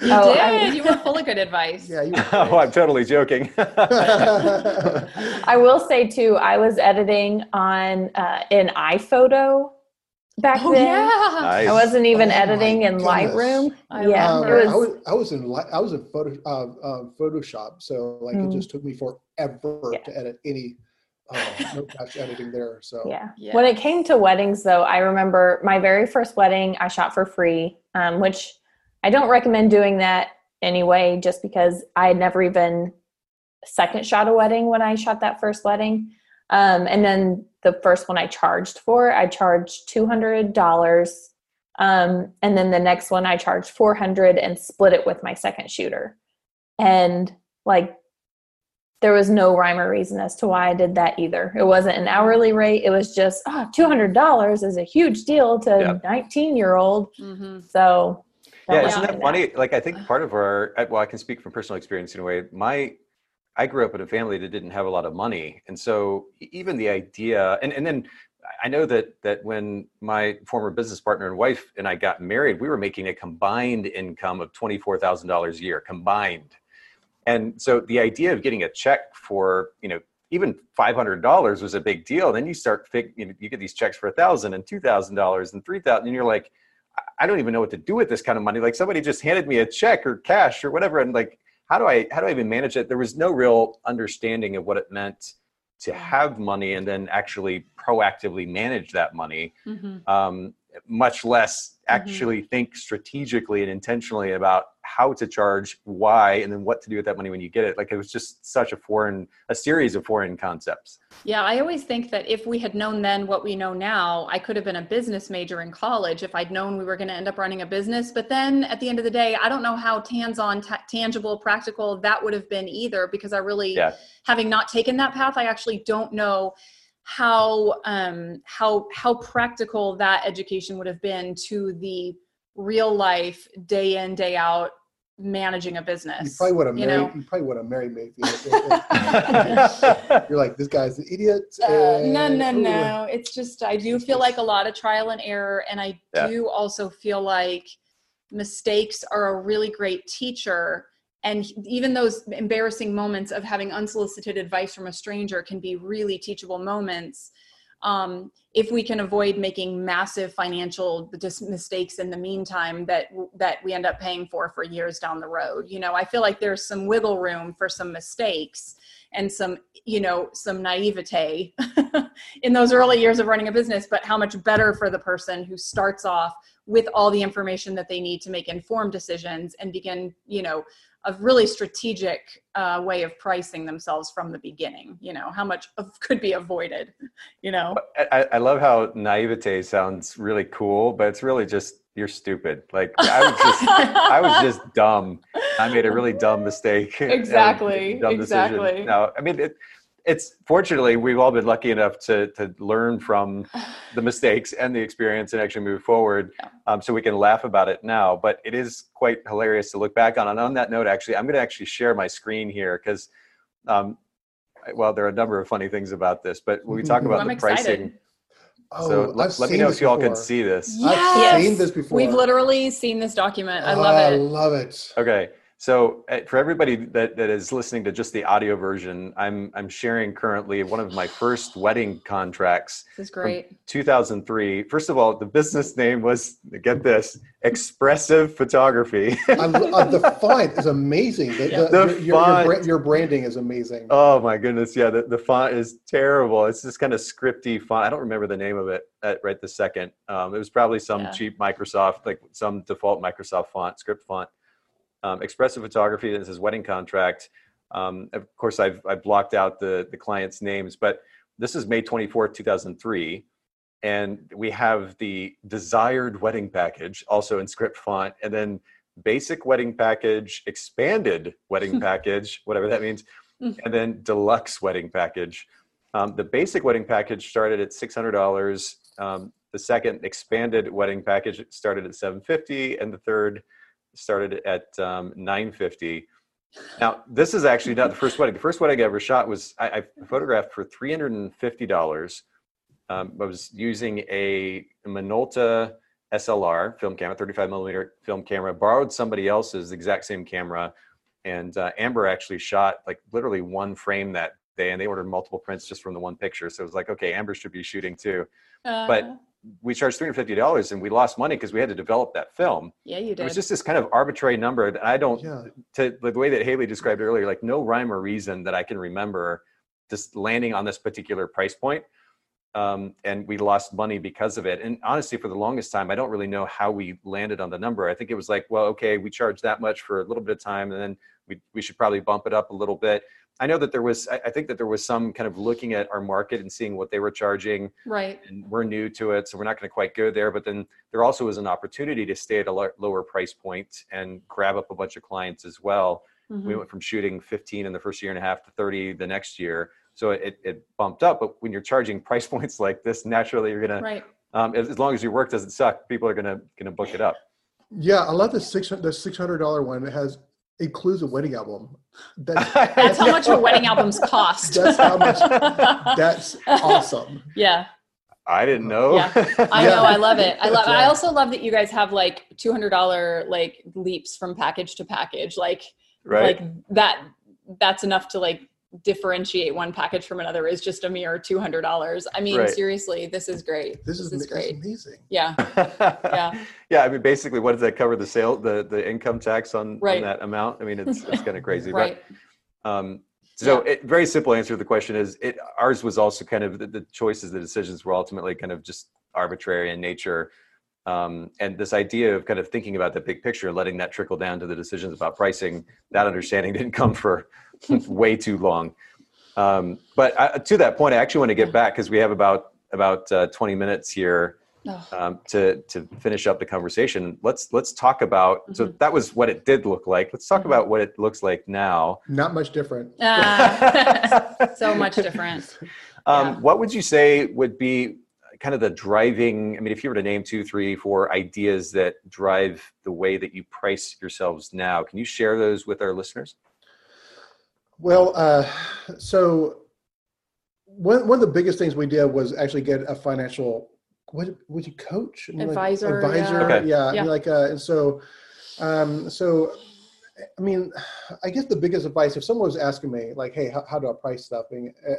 You Oh, did. I- you were full of good advice. yeah, you were oh, I'm totally joking. I will say too, I was editing on uh, in iPhoto back Oh then. yeah. Nice. I wasn't even Oh, editing in goodness. Lightroom. I yeah, Um, remember. it I was. was I was in I was in photo uh, uh, Photoshop, so like Mm. it just took me forever Yeah. to edit any uh, no touch editing there. So Yeah. Yeah. When it came to weddings, though, I remember my very first wedding I shot for free, um, which I don't recommend doing that anyway, just because I had never even second shot a wedding when I shot that first wedding. Um, and then the first one I charged for, I charged two hundred dollars, um, and then the next one I charged four hundred and split it with my second shooter. And like there was no rhyme or reason as to why I did that either. It wasn't an hourly rate. It was just, oh, $200 is a huge deal to a 19 year old. hmm So, yeah, isn't that funny? Like, I think part of our, uh, well, I can speak from personal experience in a way. My, I grew up in a family that didn't have a lot of money, and so even the idea, and and then I know that that when my former business partner and wife and I got married, we were making a combined income of twenty four thousand dollars a year combined, and so the idea of getting a check for you know even five hundred dollars was a big deal. Then you start fig, you, know, you get these checks for a thousand and two thousand dollars and three thousand, and you're like, I- don't even know what to do with this kind of money. Like somebody just handed me a check or cash or whatever, and like, how do I how do I even manage it? There was no real understanding of what it meant to have money and then actually proactively manage that money hmm um, much less mm-hmm. actually think strategically and intentionally about how to charge, why, and then what to do with that money when you get it. Like it was just such a foreign, a series of foreign concepts. Yeah, I always think that if we had known then what we know now, I could have been a business major in college if I'd known we were going to end up running a business. But then at the end of the day, I don't know how hands-on, ta tangible, practical that would have been either because I really, Yeah. having not taken that path, I actually don't know how um how how practical that education would have been to the real life day in day out managing a business. You business probably would have you married. know? You probably would have married me. if you- if- You're like this guy's an idiot. Uh, no, and- no, ooh. no. It's just I do feel like a lot of trial and error, and I Yeah. do also feel like mistakes are a really great teacher. And even those embarrassing moments of having unsolicited advice from a stranger can be really teachable moments. Um, if we can avoid making massive financial dis- mistakes in the meantime that that we end up paying for for years down the road, you know, I feel like there's some wiggle room for some mistakes and some you know some naivete in those early years of running a business but how much better for the person who starts off with all the information that they need to make informed decisions and begin you know a really strategic uh, way of pricing themselves from the beginning you know how much of, could be avoided you know I, I love how naivete sounds really cool, but it's really just you're stupid. Like I was just I was just dumb. I made a really dumb mistake. Exactly, dumb decision. exactly. No, I mean it, it's fortunately we've all been lucky enough to to learn from the mistakes and the experience and actually move forward, Yeah. um, so we can laugh about it now. But it is quite hilarious to look back on. And on that note, actually, I'm going to actually share my screen here because. Um, well, there are a number of funny things about this, but when we talk about I'm the excited. pricing, Oh, so I've let, let me know if you all can see this. I've Yes. seen this before. we've literally seen this document i love I it i love it. Okay, so uh, for everybody that, that is listening to just the audio version, I'm I'm sharing currently one of my first wedding contracts this is great 2003. First of all, the business name was get this expressive photography. I, lo- uh, the font is amazing. The, Yeah. the- The your, your, your, font. your branding is amazing. oh my goodness, yeah, the, the font is terrible. It's this kind of scripty font. I don't remember the name of it at right this second. Um, it was probably some Yeah. cheap Microsoft, like some default Microsoft font, script font. Um, expressive photography. This is wedding contract. Um, of course, I've I've blocked out the the clients' names, but this is May twenty fourth, two thousand three, and we have the desired wedding package also in script font, and then basic wedding package, expanded wedding package, whatever that means, and then deluxe wedding package. Um, the basic wedding package started at six hundred dollars. Um, the second expanded wedding package started at seven fifty, and the third started at um, nine fifty. Now, this is actually not the first wedding. The first wedding I ever shot was I, I photographed for three hundred and fifty dollars. Um, I was using a Minolta SLR film camera, thirty-five millimeter film camera. Borrowed somebody else's exact same camera, and uh, Amber actually shot like literally one frame that day, and they ordered multiple prints just from the one picture. So it was like, okay, Amber should be shooting too. But Uh, We charged three hundred fifty dollars, and we lost money because we had to develop that film. yeah you did. It did was just this kind of arbitrary number that I don't Yeah. to the way that Haley described it earlier, like no rhyme or reason that I can remember just landing on this particular price point. Um, and we lost money because of it. And honestly, for the longest time, I don't really know how we landed on the number. I think it was like, well, okay, we charged that much for a little bit of time, and then we we should probably bump it up a little bit. I know that there was, I I think that there was some kind of looking at our market and seeing what they were charging right and we're new to it, so we're not going to quite go there. But then there also is an opportunity to stay at a lower price point and grab up a bunch of clients as well. We Mhm. went from shooting 15 in the first year and a half to 30 the next year. So it, it bumped up. But when you're charging price points like this, naturally you're gonna, Right. um, as, as long as your work doesn't suck, people are gonna gonna book it up. Yeah, I love the six the six hundred dollar one. It has includes a wedding album. That's That's how much your wedding albums cost. That's how much- that's awesome. yeah. I didn't know. Yeah. I Yeah. know. I love it. I love. I also love that you guys have like two hundred dollar like leaps from package to package. Like right. like that. That's enough to like differentiate one package from another. Is just a mere two hundred dollars. I mean, Right. seriously, this is great. This is, this is this is great. amazing. Yeah. yeah. Yeah. I mean, basically, what does that cover? The sale, the the income tax on, Right. on that amount. I mean, it's it's kind of crazy. Right. But um, so, it, very simple answer to the question is it. Ours was also kind of the, the choices, the decisions were ultimately kind of just arbitrary in nature. Um, and this idea of kind of thinking about the big picture, and letting that trickle down to the decisions about pricing, that understanding didn't come for way too long. Um, but I, to that point, I actually want to get back because we have about about uh, 20 minutes here um, to to finish up the conversation. Let's let's talk about. So Mhm. that was what it did look like. Let's talk Mhm. about what it looks like now. Not much different. Ah, so much different. Um, Yeah. What would you say would be kind of the driving? I mean, if you were to name two, three, four ideas that drive the way that you price yourselves now, can you share those with our listeners? Well, uh, so one one of the biggest things we did was actually get a financial what would you coach I mean, like, Advisor, yeah. advisor Okay. yeah, I mean, like uh, and so um, so I mean I guess the biggest advice if someone was asking me like hey how, how do I price stuff? I,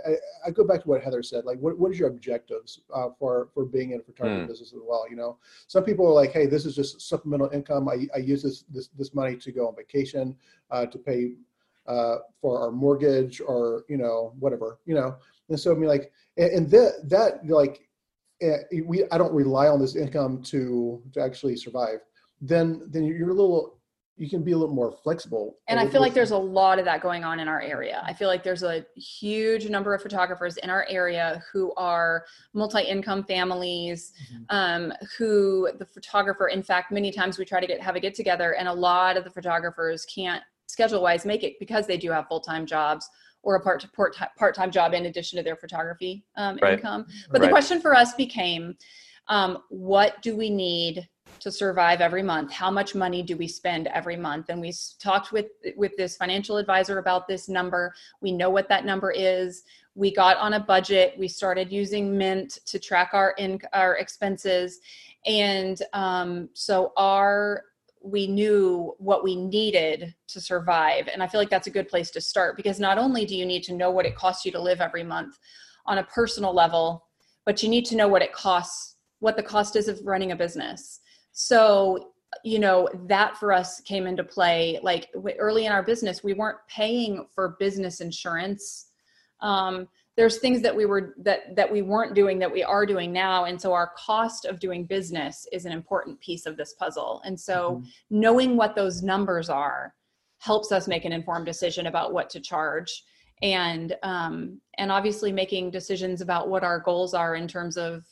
I, I go back to what Heather said like what, what is your objectives uh, for for being in a photography Hmm. business as well? You know some people are like hey this is just supplemental income. I, I use this this this money to go on vacation uh, to pay uh, for our mortgage or you know whatever you know? And so i mean like and, and that that like eh, we i don't rely on this income to to actually survive. Then then you're a little you can be a little more flexible And I feel like there's a lot of that going on in our area. I feel like there's a huge number of photographers in our area who are multi-income families, Mhm. um, who the photographer, in fact, many times we try to get have a get together, and a lot of the photographers can't schedule wise make it because they do have full-time jobs or a part part part-time job in addition to their photography um, Right. income. But the question for us became, um, what do we need to survive every month? How much money do we spend every month? And we talked with with this financial advisor about this number. We know what that number is. We got on a budget. We started using Mint to track our in our expenses, and um, so our we knew what we needed to survive. And I feel like that's a good place to start because not only do you need to know what it costs you to live every month on a personal level, but you need to know what it costs, what the cost is of running a business. So, you know, that for us came into play. Like early in our business, we weren't paying for business insurance. Um, there's things that we were that that we weren't doing that we are doing now and so our cost of doing business is an important piece of this puzzle and so Mhm. knowing what those numbers are helps us make an informed decision about what to charge and um, and obviously making decisions about what our goals are in terms of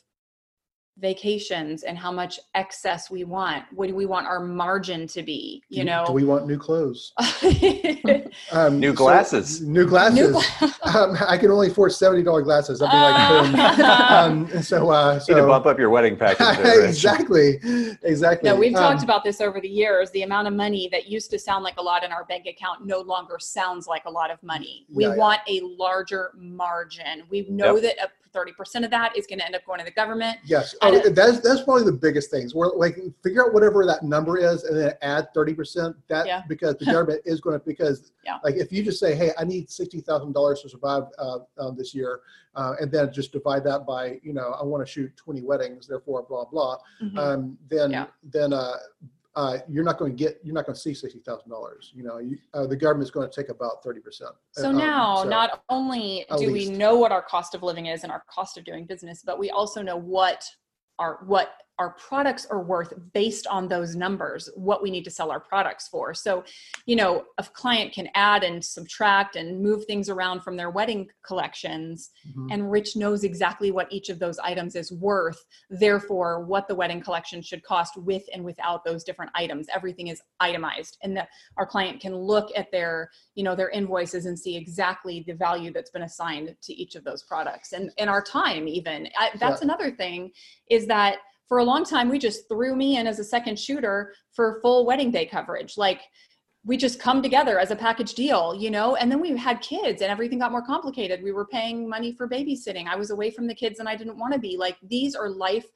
vacations and how much excess we want what do we want our margin to be you do, know do we want new clothes um, New so- glasses. new glasses New um, i can only afford $70 glasses i'll be like boom. Ah. um, so uh You need to bump up your wedding package. there, exactly exactly No, we've Um, talked about this over the years. The amount of money that used to sound like a lot in our bank account no longer sounds like a lot of money. We Yeah, yeah. want a larger margin. We know that uh, 30% of that is going to end up going to the government. Yes, oh, that's that's probably the biggest things. We're like figure out whatever that number is, and then add thirty percent. That Yeah. because the government is going to because Yeah. like if you just say, hey, I need sixty thousand dollars to survive uh, um, this year, uh, and then just divide that by you know I want to shoot twenty weddings, therefore blah blah. Um, then Yeah. then uh, uh, you're not going to get you're not going to see sixty thousand dollars. You know, you, uh, the government's going to take about thirty percent. So now, not only do we know what our cost of living is and our cost of doing business, but we also know what our what our products are worth based on those numbers what we need to sell our products for so you know a client can add and subtract and move things around from their wedding collections Mhm. and rich knows exactly what each of those items is worth therefore what the wedding collection should cost with and without those different items everything is itemized and that our client can look at their you know their invoices and see exactly the value that's been assigned to each of those products and and our time even I, that's Yeah. another thing is that for a long time we just threw me in as a second shooter for full wedding day coverage. Like we just come together as a package deal you know? And then we had kids and everything got more complicated. We were paying money for babysitting. I was away from the kids and i didn't want to be. Like these are life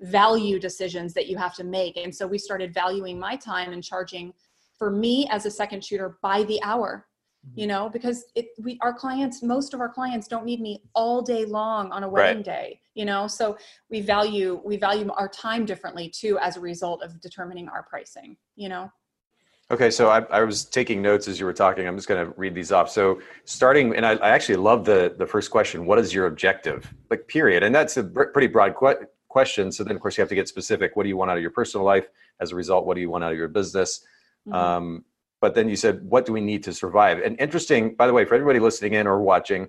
value decisions that you have to make. And so we started valuing my time and charging for me as a second shooter by the hour you know because it we our clients most of our clients don't need me all day long on a Right. wedding day you know so we value we value our time differently too as a result of determining our pricing you know Okay, so I, I was taking notes as you were talking. I'm just going to read these off. So starting, and I, I actually love the the first question. What is your objective? Like, period. And that's a br- pretty broad que- question. So then, of course, you have to get specific. What do you want out of your personal life? As a result, what do you want out of your business? Mhm. Um, but then you said, what do we need to survive? And interesting, by the way, for everybody listening in or watching,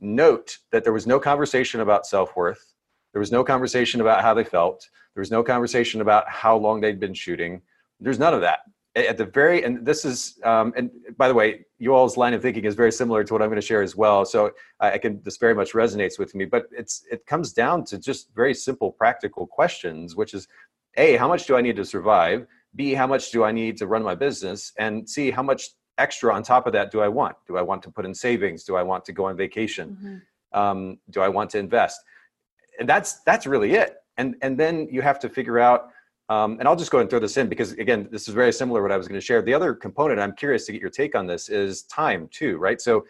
note that there was no conversation about self worth. There was no conversation about how they felt. There was no conversation about how long they'd been shooting. There's none of that. At the very, and this is, um, and by the way, you all's line of thinking is very similar to what I'm going to share as well. So I, can, this very much resonates with me. But it's, it comes down to just very simple, practical questions, which is, a, how much do I need to survive? B, how much do I need to run my business? And C, how much extra on top of that do I want? Do I want to put in savings? Do I want to go on vacation? Mhm. um, do I want to invest? And that's that's really it. And and then you have to figure out. Um, and I'll just go and throw this in because again, this is very similar to what I was going to share. The other component I'm curious to get your take on this is time too, right? So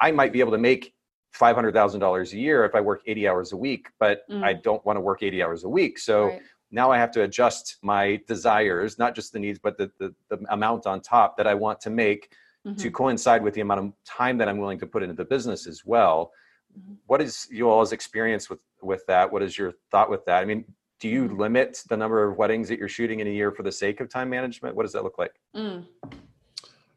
I might be able to make five hundred thousand dollars a year if I work eighty hours a week, but Mm. I don't want to work eighty hours a week. So Right. Now I have to adjust my desires, not just the needs, but the, the, the amount on top that I want to make to Mhm. coincide with the amount of time that I'm willing to put into the business as well. Mhm. What is you all's experience with with that? What is your thought with that? I mean, do you Mm-hmm. limit the number of weddings that you're shooting in a year for the sake of time management? What does that look like? Mm.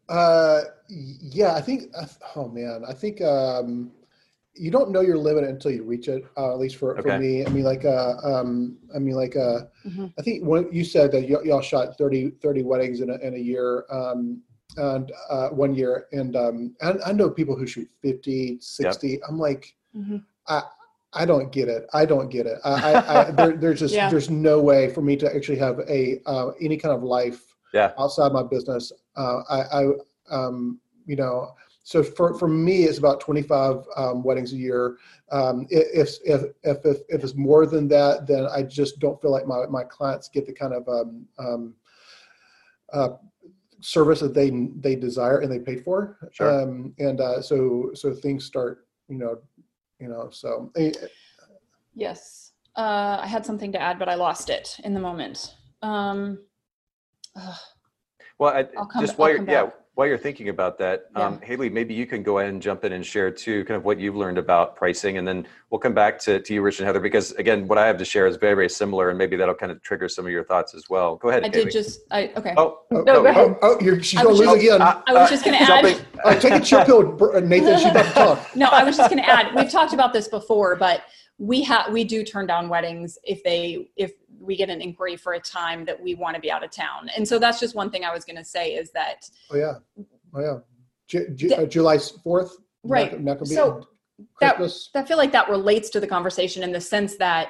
Uh, yeah, I think. uh, Oh man, I think um, you don't know your limit until you reach it. Uh, at least for, Okay. for me, I mean, like, uh, um, I mean, like, uh, Mhm. I think when you said that y- y'all shot 30, 30 weddings in a, in a year, um, and uh, one year, and um, I, I know people who shoot 50, 60. I'm like, Mhm. I don't get it. I don't get it. I, I, I there, there's just Yeah. there's no way for me to actually have a uh, any kind of life Yeah. outside my business. Uh, I, I um, you know, so for, for me, it's about 25 um, weddings a year. Um, if, if, if, if, if it's more than that, then I just don't feel like my, my clients get the kind of um, um, uh, service that they, they desire and they paid for. Sure. Um, and uh, so, so things start, you know, you know, so eh, Yes. Uh, I had something to add, but I lost it in the moment. Um, Well, I, I'll come- just while you're yeah, back. While you're thinking about that, um, Haley, maybe you can go ahead and jump in and share too, kind of what you've learned about pricing, and then we'll come back to, to you, Rich and Heather, because again, what I have to share is very very similar, and maybe that'll kind of trigger some of your thoughts as well. Go ahead. I Haley. did just, I, okay. Oh, oh, No, go ahead. oh, oh, you're, she's gonna lose just- again. uh, I was uh, just going to jumping- add, oh, take a chill pill, Br- Nathan. She's about to talk. no, I was just going to add, we've talked about this before, but we have, we do turn down weddings if they, if we get an inquiry for a time that we want to be out of town. And so that's just one thing I was going to say is that, Oh yeah, oh yeah. Ju- Ju- uh, July fourth. Right. Not, So, that- Christmas. I feel like that relates to the conversation in the sense that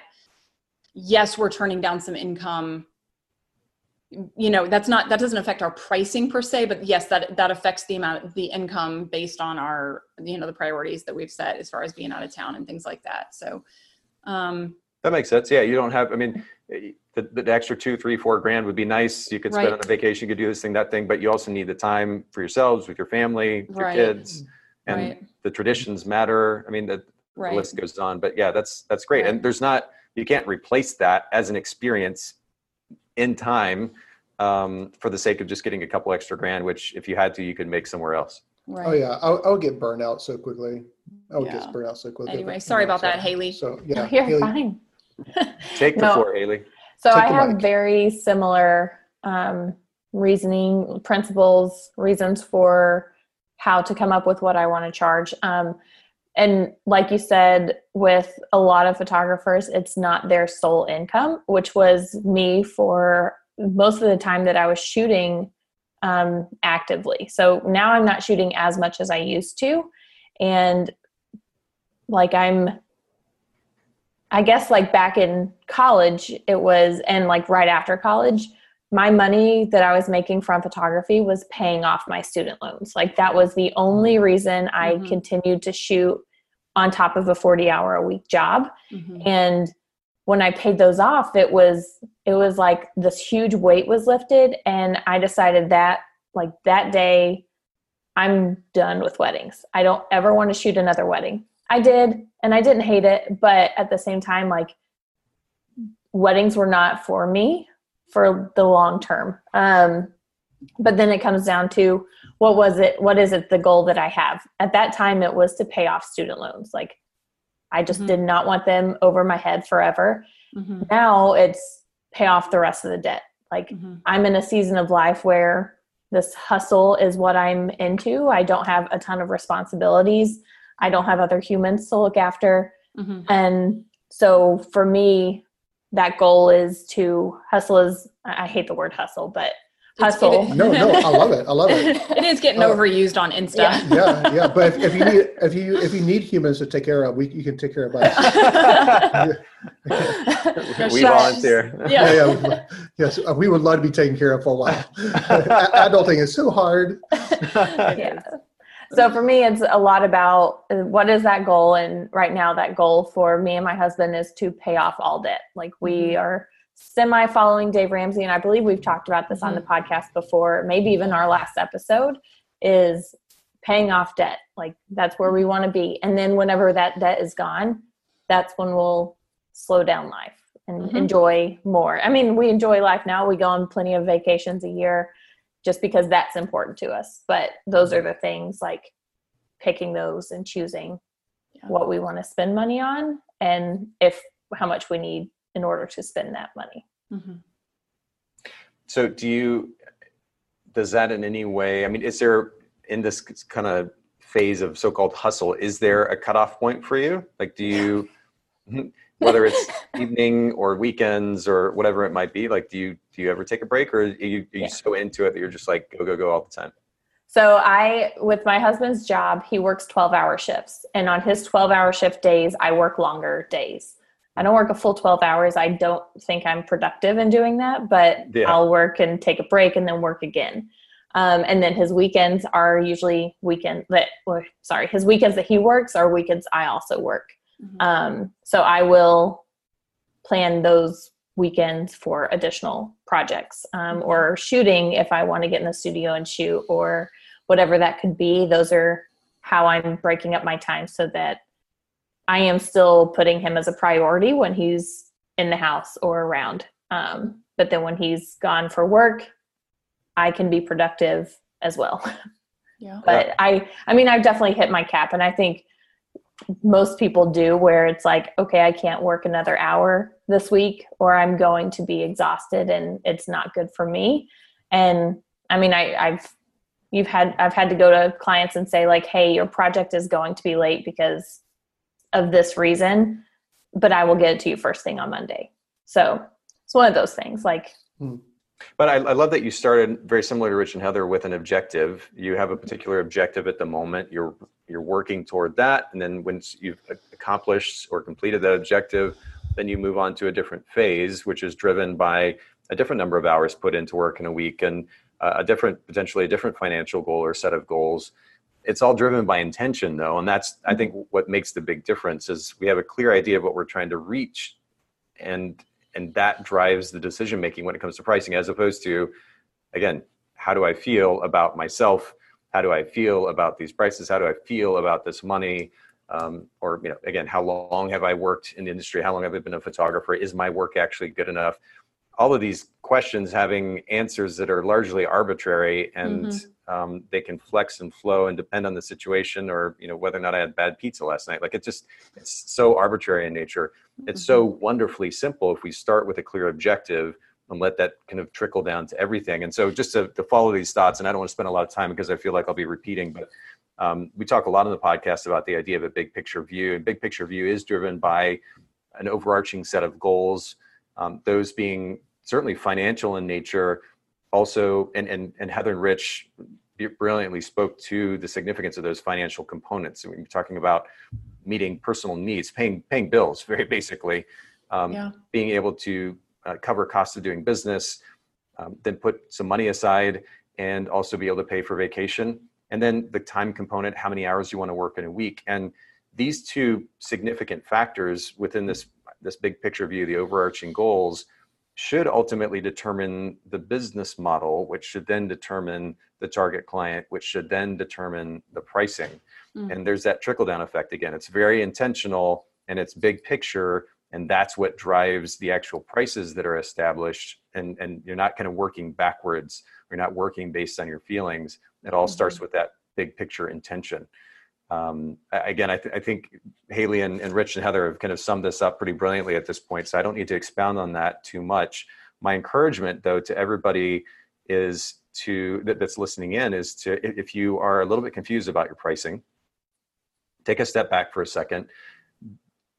yes, we're turning down some income. You know, that's not that doesn't affect our pricing per se, but yes, that that affects the amount the income based on our you know the priorities that we've set as far as being out of town and things like that. So, um, That makes sense. Yeah, you don't have. I mean, the, the extra two, three, four grand would be nice. You could spend Right. on a vacation. You could do this thing, that thing, but you also need the time for yourselves, with your family, with Right. your kids, and Right. the traditions matter. I mean, the, the list goes on. But yeah, that's that's great. And there's not. You can't replace that as an experience in time um, for the sake of just getting a couple extra grand. Which, if you had to, you could make somewhere else. right. Oh yeah, I, I would get burned out so quickly. I would Yeah. get burned out so quickly. Anyway, but, sorry you know, about that, so- Haley. So No, yeah, you're Haley, fine. Take the No. floor, Haley. So Take I have mic. very similar um, reasoning, principles, reasons for how to come up with what I want to charge. Um, and like you said, with a lot of photographers, it's not their sole income, which was me for most of the time that I was shooting um, actively. So now I'm not shooting as much as I used to. And like I'm I guess like back in college, it was, and like right after college, my money that I was making from photography was paying off my student loans. Like that was the only reason I Mhm. continued to shoot on top of a 40 hour a week job. Mhm. And when I paid those off, it was, it was like this huge weight was lifted. And I decided that like that day, I'm done with weddings. I don't ever want to shoot another wedding. I did, and I didn't hate it, but at the same time, like weddings were not for me for the long term. Um, but then it comes down to what was it? What is it? The goal that I have at that time, it was to pay off student loans. Like I just Mhm. did not want them over my head forever. Mhm. Now it's pay off the rest of the debt. Like Mhm. I'm in a season of life where this hustle is what I'm into. I don't have a ton of responsibilities. I don't have other humans to look after. Mhm. And so for me, that goal is to hustle is I I hate the word hustle, but hustle. No, no, I love it. I love it. It is getting Oh. overused on Insta. Yeah. Yeah, yeah. But if, if you need if you if you need humans to take care of, we you can take care of us. we Shush. volunteer. Yeah. Yeah, yeah. Yes, uh, we would love to be taken care of for a while. Adulting is so hard. yeah. So for me, it's a lot about uh, what is that goal, and right now that goal for me and my husband is to pay off all debt. Like we are semi following Dave Ramsey, and I believe we've talked about this on the podcast before, maybe even our last episode is paying off debt. Like that's where we want to be, and then whenever that debt is gone, that's when we'll slow down life and Mhm. enjoy more. I mean, we enjoy life now. We go on plenty of vacations a year just because that's important to us. But those are the things like picking those and choosing Yeah. what we want to spend money on and if how much we need in order to spend that money. Mhm. So do you, does that in any way, I mean, is there in this kind of phase of so-called hustle, is there a cutoff point for you? Like, do you, whether it's evening or weekends or whatever it might be, like, do you, do you ever take a break or are you, are you Yeah. so into it that you're just like, go, go, go all the time? So I with my husband's job, he works 12-hour shifts and on his 12-hour shift days, I work longer days. I don't work a full 12 hours. I don't think I'm productive in doing that, but Yeah. I'll work and take a break and then work again. Um, and then his weekends are usually weekend that, or, sorry, his weekends that he works are weekends I also work. Mhm. Um, so I will plan those weekends for additional projects um, or shooting if I want to get in the studio and shoot or whatever that could be. Those are how I'm breaking up my time so that I am still putting him as a priority when he's in the house or around. Um, but then when he's gone for work, I can be productive as well. Yeah. but I, I mean, I've definitely hit my cap, and I think most people do where it's like, okay, I can't work another hour this week, or I'm going to be exhausted, and it's not good for me. And I mean, I, I've you've had I've had to go to clients and say like, hey, your project is going to be late because of this reason, but I will get it to you first thing on Monday. So it's one of those things. Like, hmm. But I, I love that you started very similar to Rich and Heather with an objective. You have a particular objective at the moment. You're you're working toward that, and then once you've accomplished or completed that objective, then you move on to a different phase, which is driven by a different number of hours put into work in a week and uh, a different, potentially a different financial goal or set of goals. It's all driven by intention, though, and that's I think what makes the big difference is we have a clear idea of what we're trying to reach, and and that drives the decision making when it comes to pricing as opposed to again how do i feel about myself? How do i feel about these prices? How do i feel about this money um, or you know again how long have i worked in the industry how long have i been a photographer is my work actually good enough all of these questions having answers that are largely arbitrary and Mm-hmm. um, they can flex and flow and depend on the situation or you know whether or not I had bad pizza last night. Like it just it's so arbitrary in nature. It's so Mm-hmm. wonderfully simple if we start with a clear objective and let that kind of trickle down to everything. And so just to, to follow these thoughts, and I don't want to spend a lot of time because I feel like I'll be repeating, but um, we talk a lot on the podcast about the idea of a big picture view. And big picture view is driven by an overarching set of goals, um, those being certainly financial in nature. Also, and, and, and Heather and Rich brilliantly spoke to the significance of those financial components. And we're talking about meeting personal needs, paying paying bills, very basically, um, Yeah. being able to uh, cover costs of doing business, um, then put some money aside, and also be able to pay for vacation. And then the time component, how many hours you want to work in a week, and these two significant factors within this this big picture view, the overarching goals, should ultimately determine the business model, which should then determine the target client, which should then determine the pricing. Mm. And there's that trickle down effect again. It's very intentional and it's big picture, and that's what drives the actual prices that are established. And and you're not kind of working backwards. You're not working based on your feelings. It all starts with that big picture intention. Um, again, I, th- I think Haley and, and Rich and Heather have kind of summed this up pretty brilliantly at this point, so I don't need to expound on that too much. My encouragement, though, to everybody is to that, that's listening in is to if if you are a little bit confused about your pricing, take a step back for a second.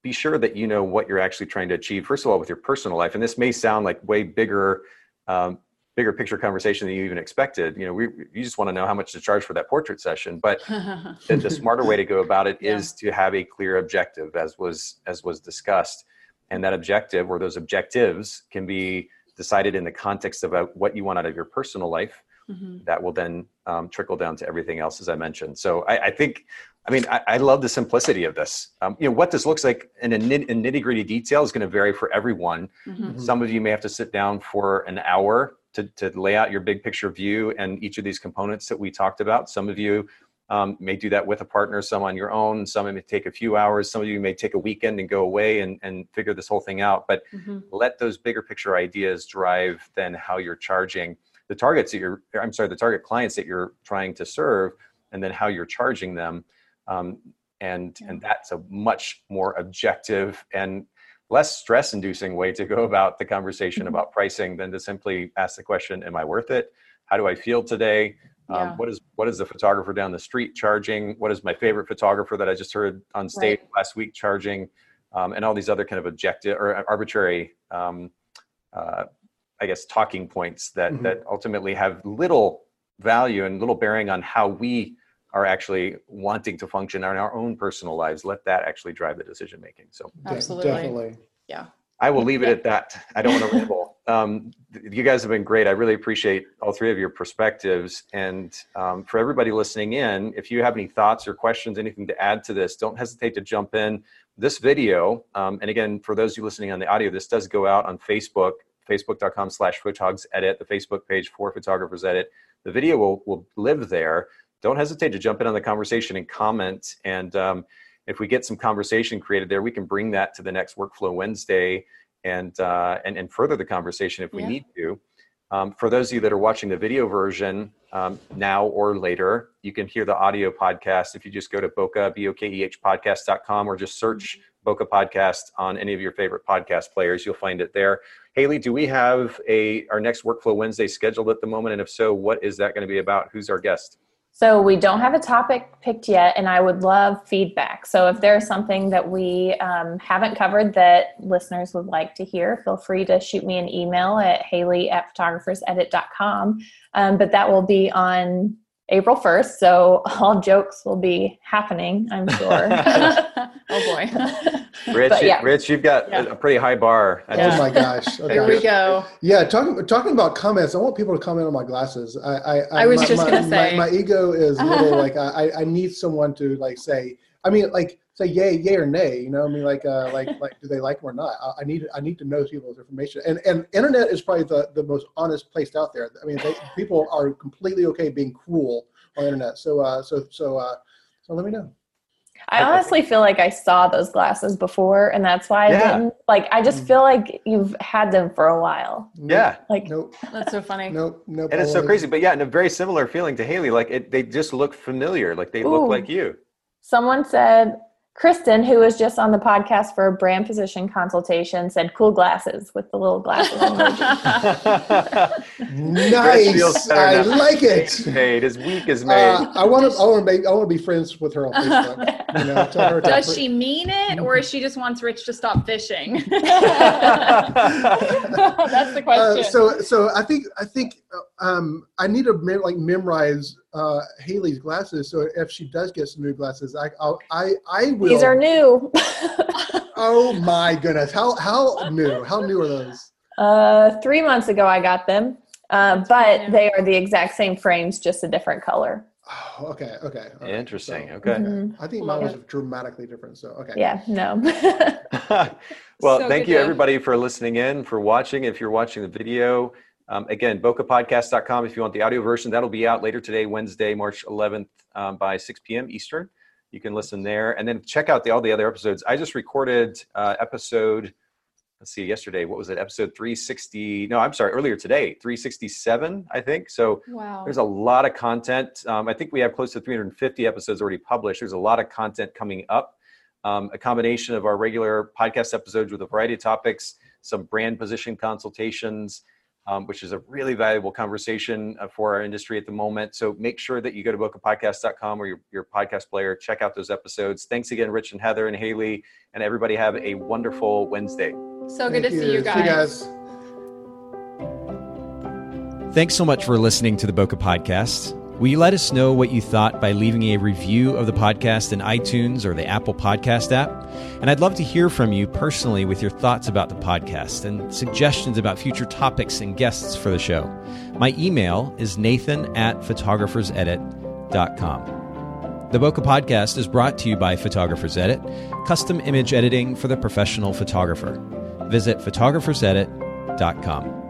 Be sure that you know what you're actually trying to achieve. First of all, with your personal life, and this may sound like way bigger, um, bigger picture conversation than you even expected. You know, we you just want to know how much to charge for that portrait session, but the, the smarter way to go about it is to have a clear objective as was as was discussed. And that objective or those objectives can be decided in the context about what you want out of your personal life. Mhm. that will then um, trickle down to everything else as i mentioned. So i, I think i mean I, I love the simplicity of this. Um, you know what this looks like in a nit- in nitty-gritty detail is going to vary for everyone. Mhm. some of you may have to sit down for an hour to, to lay out your big picture view and each of these components that we talked about. Some of you um, may do that with a partner, some on your own. Some may take a few hours. Some of you may take a weekend and go away and, and figure this whole thing out. But Mhm. let those bigger picture ideas drive then how you're charging the targets that you're, I'm sorry, the target clients that you're trying to serve, and then how you're charging them. Um, and, and that's a much more objective and less stress inducing way to go about the conversation about pricing than to simply ask the question am i worth it? How do i feel today? Um, what is what is the photographer down the street charging? What is my favorite photographer that i just heard on stage last week charging? Um, and all these other kind of objective or arbitrary um, uh, i guess talking points that Mhm. that ultimately have little value and little bearing on how we are actually wanting to function in our own personal lives let that actually drive the decision making so De- Absolutely. Definitely. I will leave it at that. I don't want to ramble. Um, th- you guys have been great. I really appreciate all three of your perspectives. And um, for everybody listening in, if you have any thoughts or questions, anything to add to this, don't hesitate to jump in. This video, um, and again, for those of you listening on the audio, this does go out on Facebook, facebook.com slash photogs edit, the Facebook page for photographers edit. The video will, will live there. Don't hesitate to jump in on the conversation and comment. And um, if we get some conversation created there, we can bring that to the next Workflow Wednesday and uh, and, and further the conversation if we Yeah. need to. Um, for those of you that are watching the video version um, now or later, you can hear the audio podcast if you just go to Bokeh, B-O-K-E-H podcast.com or just search Bokeh Podcast on any of your favorite podcast players. You'll find it there. Haley, do we have a our next Workflow Wednesday scheduled at the moment? And if so, what is that going to be about? Who's our guest? So we don't have a topic picked yet, and I would love feedback. So if there's something that we um, haven't covered that listeners would like to hear, feel free to shoot me an email at haley at photographersedit.com. Um, but that will be on April 1st, so all jokes will be happening, I'm sure. oh boy. Rich, But yeah. Rich, you've got Yeah. a pretty high bar. I Yeah. Oh my gosh. Oh Here we go. Yeah, talking talking about comments. I want people to comment on my glasses. I I, I was my, just my, gonna my- say. my, ego is a little like I I- I need someone to like say. I mean, like say yay, yay or nay. You know, I mean, like uh, like like do they like them or not? I, I need I need to know people's information. And and internet is probably the the most honest place out there. I mean, they, people are completely okay being cruel on internet. So uh so so uh so let me know. I honestly feel like I saw those glasses before, and that's why I Yeah. didn't. Like, I just feel like you've had them for a while. Yeah. Like, Nope. That's so funny. Nope. Nope. And it's so crazy, but yeah, and a very similar feeling to Haley. Like it, they just look familiar. Like they Ooh. look like you. someone said, Kristen, who was just on the podcast for a brand position consultation, said cool glasses with the little glasses. emoji. Nice. I like it. made. His week is made. Uh, I want to. I want to make. I want to be friends with her on Facebook. You know, her to- Does she mean it, or is she just wants Rich to stop fishing? That's the Uh, question. so, so I think I think uh, um, I need to mem- like memorize uh, Haley's glasses. So if she does get some new glasses, I I'll, I I will. These are new. Oh my goodness! How how new? How new are those? uh, three months ago, I got them, uh, but brand they are the exact same frames, just a different color. Oh, okay, okay. all right. Interesting. So, Okay. Mhm. I think mine was dramatically different. So okay. Yeah, no. well, So thank you to- everybody for listening in, for watching. If you're watching the video, um, again, bokehpodcast.com. If you want the audio version, that'll be out later today, Wednesday, March 11th, um, by 6 p.m. Eastern. You can listen there, and then check out the, all the other episodes. I just recorded uh, episode. Let's see, yesterday, what was it? Episode 360. No, I'm sorry, earlier today, 367, I think. So wow. there's a lot of content. Um, I think we have close to 350 episodes already published. There's a lot of content coming up. Um, a combination of our regular podcast episodes with a variety of topics, some brand position consultations, um, which is a really valuable conversation uh, for our industry at the moment. So make sure that you go to bokehpodcast.com or your, your podcast player, check out those episodes. Thanks again, Rich and Heather and Haley, and everybody have a wonderful Wednesday. so good Thank to see you guys. See you guys. Thanks so much for listening to the Bokeh Podcast. Will you let us know what you thought by leaving a review of the podcast in iTunes or the Apple Podcast app? And I'd love to hear from you personally with your thoughts about the podcast and suggestions about future topics and guests for the show. My email is nathan at photographersedit.com. The Bokeh Podcast is brought to you by Photographers Edit, custom image editing for the professional photographer. Visit photographersedit.com.